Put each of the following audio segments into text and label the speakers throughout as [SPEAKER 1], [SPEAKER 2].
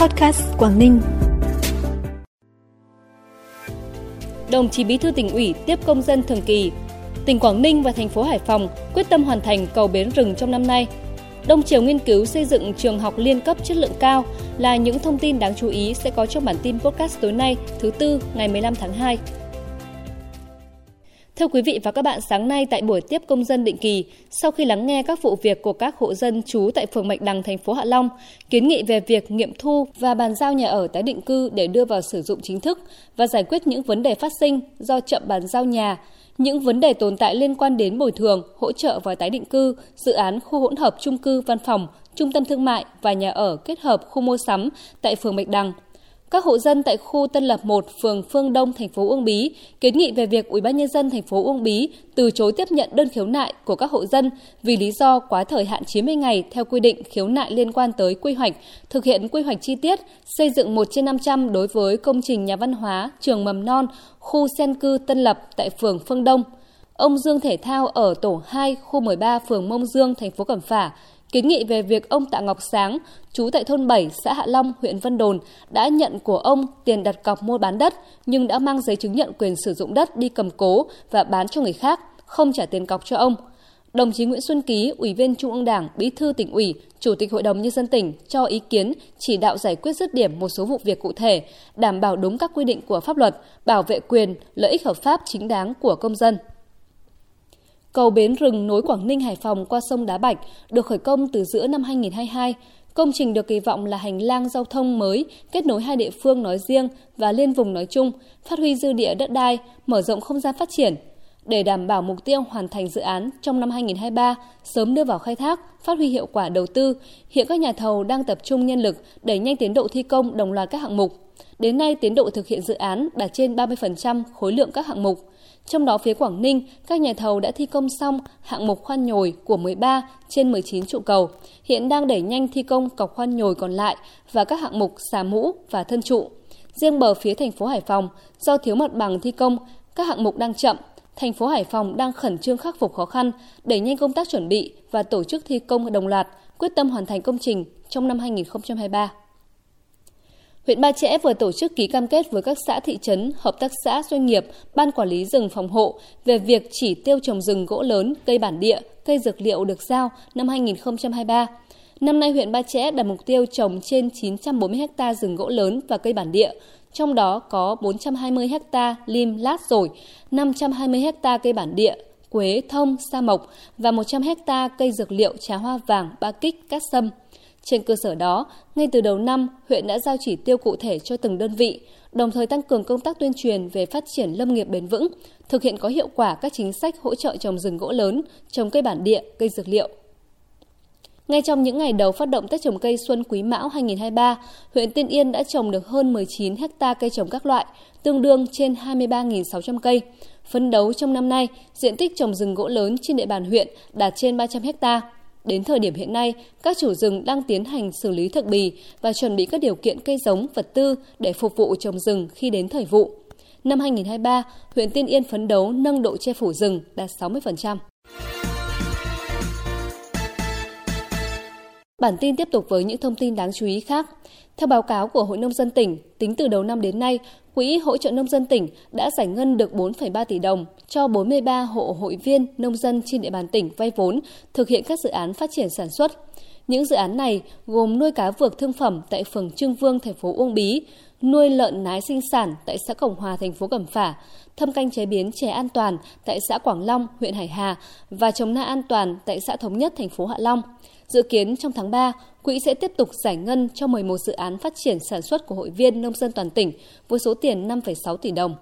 [SPEAKER 1] Podcast Quảng Ninh.
[SPEAKER 2] Đồng chí Bí thư tỉnh ủy tiếp công dân thường kỳ. Tỉnh Quảng Ninh và thành phố Hải Phòng quyết tâm hoàn thành cầu bến rừng trong năm nay. Đông Triều nghiên cứu xây dựng trường học liên cấp chất lượng cao là những thông tin đáng chú ý sẽ có trong bản tin podcast tối nay, thứ tư, ngày 15 tháng 2. Thưa quý vị và các bạn, sáng nay tại buổi tiếp công dân định kỳ, sau khi lắng nghe các vụ việc của các hộ dân trú tại phường Bạch Đằng, thành phố Hạ Long, kiến nghị về việc nghiệm thu và bàn giao nhà ở tái định cư để đưa vào sử dụng chính thức và giải quyết những vấn đề phát sinh do chậm bàn giao nhà, những vấn đề tồn tại liên quan đến bồi thường, hỗ trợ và tái định cư, dự án khu hỗn hợp chung cư văn phòng, trung tâm thương mại và nhà ở kết hợp khu mua sắm tại phường Bạch Đằng – các hộ dân tại khu Tân Lập 1, phường Phương Đông, thành phố Uông Bí kiến nghị về việc Ủy ban nhân dân thành phố Uông Bí từ chối tiếp nhận đơn khiếu nại của các hộ dân vì lý do quá thời hạn 90 ngày theo quy định khiếu nại liên quan tới quy hoạch, thực hiện quy hoạch chi tiết, xây dựng 1 trên 500 đối với công trình nhà văn hóa, trường mầm non, khu sen cư Tân Lập tại phường Phương Đông. Ông Dương Thể Thao ở tổ 2, khu 13, phường Mông Dương, thành phố Cẩm Phả kiến nghị về việc ông Tạ Ngọc Sáng, chú tại thôn 7, xã Hạ Long, huyện Vân Đồn, đã nhận của ông tiền đặt cọc mua bán đất nhưng đã mang giấy chứng nhận quyền sử dụng đất đi cầm cố và bán cho người khác, không trả tiền cọc cho ông. Đồng chí Nguyễn Xuân Ký, Ủy viên Trung ương Đảng, Bí thư tỉnh ủy, Chủ tịch Hội đồng Nhân dân tỉnh cho ý kiến chỉ đạo giải quyết dứt điểm một số vụ việc cụ thể, đảm bảo đúng các quy định của pháp luật, bảo vệ quyền, lợi ích hợp pháp chính đáng của công dân. Cầu Bến Rừng nối Quảng Ninh Hải Phòng qua sông Đá Bạch được khởi công từ giữa năm 2022. Công trình được kỳ vọng là hành lang giao thông mới kết nối hai địa phương nói riêng và liên vùng nói chung, phát huy dư địa đất đai, mở rộng không gian phát triển. Để đảm bảo mục tiêu hoàn thành dự án trong năm 2023, sớm đưa vào khai thác, phát huy hiệu quả đầu tư, hiện các nhà thầu đang tập trung nhân lực đẩy nhanh tiến độ thi công đồng loạt các hạng mục. Đến nay, tiến độ thực hiện dự án đạt trên 30% khối lượng các hạng mục. Trong đó phía Quảng Ninh, các nhà thầu đã thi công xong hạng mục khoan nhồi của 13 trên 19 trụ cầu, hiện đang đẩy nhanh thi công cọc khoan nhồi còn lại và các hạng mục xà mũ và thân trụ. Riêng bờ phía thành phố Hải Phòng, do thiếu mặt bằng thi công, các hạng mục đang chậm, thành phố Hải Phòng đang khẩn trương khắc phục khó khăn, đẩy nhanh công tác chuẩn bị và tổ chức thi công đồng loạt, quyết tâm hoàn thành công trình trong năm 2023. Huyện Ba Chẽ vừa tổ chức ký cam kết với các xã thị trấn, hợp tác xã doanh nghiệp, ban quản lý rừng phòng hộ về việc chỉ tiêu trồng rừng gỗ lớn, cây bản địa, cây dược liệu được giao năm 2023. Năm nay huyện Ba Chẽ đặt mục tiêu trồng trên 940 ha rừng gỗ lớn và cây bản địa, trong đó có 420 ha lim lát rồi, 520 ha cây bản địa, quế, thông, sa mộc và 100 ha cây dược liệu trà hoa vàng, ba kích, cát sâm. Trên cơ sở đó, ngay từ đầu năm, huyện đã giao chỉ tiêu cụ thể cho từng đơn vị, đồng thời tăng cường công tác tuyên truyền về phát triển lâm nghiệp bền vững, thực hiện có hiệu quả các chính sách hỗ trợ trồng rừng gỗ lớn, trồng cây bản địa, cây dược liệu. Ngay trong những ngày đầu phát động Tết trồng cây Xuân Quý Mão 2023, huyện Tiên Yên đã trồng được hơn 19 hecta cây trồng các loại, tương đương trên 23.600 cây. Phấn đấu trong năm nay, diện tích trồng rừng gỗ lớn trên địa bàn huyện đạt trên 300 hecta. Đến thời điểm hiện nay, các chủ rừng đang tiến hành xử lý thực bì và chuẩn bị các điều kiện cây giống, vật tư để phục vụ trồng rừng khi đến thời vụ. Năm 2023, huyện Tiên Yên phấn đấu nâng độ che phủ rừng đạt 60%. Bản tin tiếp tục với những thông tin đáng chú ý khác. Theo báo cáo của Hội Nông dân tỉnh, tính từ đầu năm đến nay, Quỹ hỗ trợ nông dân tỉnh đã giải ngân được 4,3 tỷ đồng cho 43 hộ hội viên nông dân trên địa bàn tỉnh vay vốn thực hiện các dự án phát triển sản xuất. Những dự án này gồm nuôi cá vược thương phẩm tại phường Trương Vương, thành phố Uông Bí, nuôi lợn nái sinh sản tại xã Cổng Hòa, thành phố Cẩm Phả, thâm canh chế biến chè an toàn tại xã Quảng Long, huyện Hải Hà và trồng na an toàn tại xã Thống Nhất, thành phố Hạ Long. Dự kiến trong tháng 3, quỹ sẽ tiếp tục giải ngân cho 11 dự án phát triển sản xuất của hội viên nông dân toàn tỉnh với số tiền 5,6 tỷ đồng.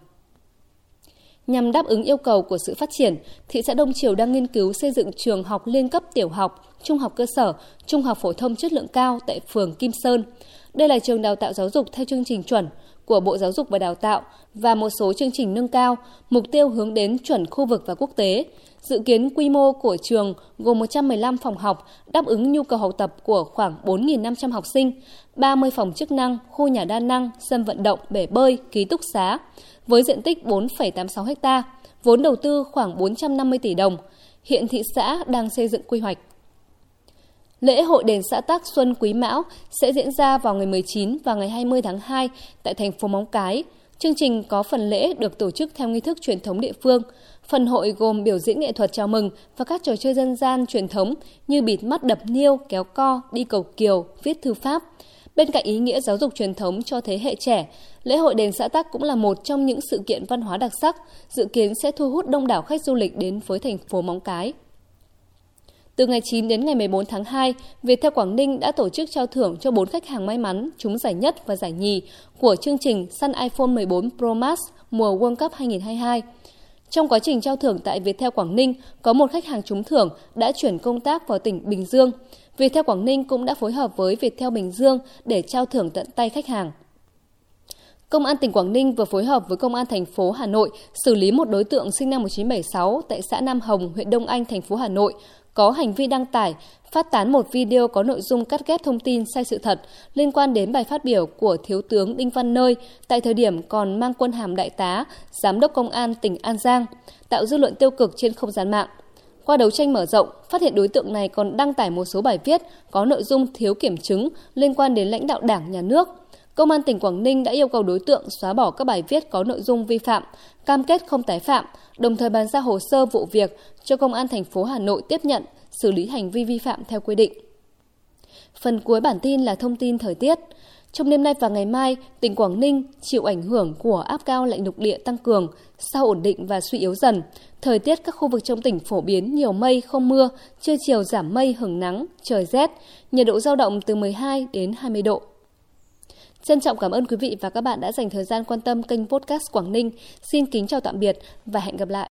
[SPEAKER 2] Nhằm đáp ứng yêu cầu của sự phát triển, thị xã Đông Triều đang nghiên cứu xây dựng trường học liên cấp tiểu học, trung học cơ sở, trung học phổ thông chất lượng cao tại phường Kim Sơn. Đây là trường đào tạo giáo dục theo chương trình chuẩn của Bộ Giáo dục và Đào tạo và một số chương trình nâng cao, mục tiêu hướng đến chuẩn khu vực và quốc tế. Dự kiến quy mô của trường gồm 115 phòng học đáp ứng nhu cầu học tập của khoảng 4.500 học sinh, 30 phòng chức năng, khu nhà đa năng, sân vận động, bể bơi, ký túc xá, với diện tích 4,86 ha, vốn đầu tư khoảng 450 tỷ đồng. Hiện thị xã đang xây dựng quy hoạch. Lễ hội đền xã Tắc Xuân Quý Mão sẽ diễn ra vào ngày 19 và ngày 20 tháng 2 tại thành phố Móng Cái. Chương trình có phần lễ được tổ chức theo nghi thức truyền thống địa phương. Phần hội gồm biểu diễn nghệ thuật chào mừng và các trò chơi dân gian truyền thống như bịt mắt đập niêu, kéo co, đi cầu kiều, viết thư pháp. Bên cạnh ý nghĩa giáo dục truyền thống cho thế hệ trẻ, lễ hội đền xã Tắc cũng là một trong những sự kiện văn hóa đặc sắc, dự kiến sẽ thu hút đông đảo khách du lịch đến với thành phố Móng Cái. Từ ngày 9 đến ngày 14 tháng 2, Viettel Quảng Ninh đã tổ chức trao thưởng cho 4 khách hàng may mắn trúng giải nhất và giải nhì của chương trình săn iPhone 14 Pro Max mùa World Cup 2022. Trong quá trình trao thưởng tại Viettel Quảng Ninh, có một khách hàng trúng thưởng đã chuyển công tác vào tỉnh Bình Dương. Viettel Quảng Ninh cũng đã phối hợp với Viettel Bình Dương để trao thưởng tận tay khách hàng. Công an tỉnh Quảng Ninh vừa phối hợp với Công an thành phố Hà Nội xử lý một đối tượng sinh năm 1976 tại xã Nam Hồng, huyện Đông Anh, thành phố Hà Nội có hành vi đăng tải, phát tán một video có nội dung cắt ghép thông tin sai sự thật liên quan đến bài phát biểu của Thiếu tướng Đinh Văn Nơi tại thời điểm còn mang quân hàm đại tá, Giám đốc Công an tỉnh An Giang, tạo dư luận tiêu cực trên không gian mạng. Qua đấu tranh mở rộng, phát hiện đối tượng này còn đăng tải một số bài viết có nội dung thiếu kiểm chứng liên quan đến lãnh đạo đảng, nhà nước. Công an tỉnh Quảng Ninh đã yêu cầu đối tượng xóa bỏ các bài viết có nội dung vi phạm, cam kết không tái phạm, đồng thời bàn giao hồ sơ vụ việc cho Công an thành phố Hà Nội tiếp nhận, xử lý hành vi vi phạm theo quy định. Phần cuối bản tin là thông tin thời tiết. Trong đêm nay và ngày mai, tỉnh Quảng Ninh chịu ảnh hưởng của áp cao lạnh lục địa tăng cường, sau ổn định và suy yếu dần. Thời tiết các khu vực trong tỉnh phổ biến nhiều mây không mưa, trưa chiều giảm mây hứng nắng, trời rét, nhiệt độ giao động từ 12 đến 20 độ. Trân trọng cảm ơn quý vị và các bạn đã dành thời gian quan tâm kênh podcast Quảng Ninh. Xin kính chào tạm biệt và hẹn gặp lại.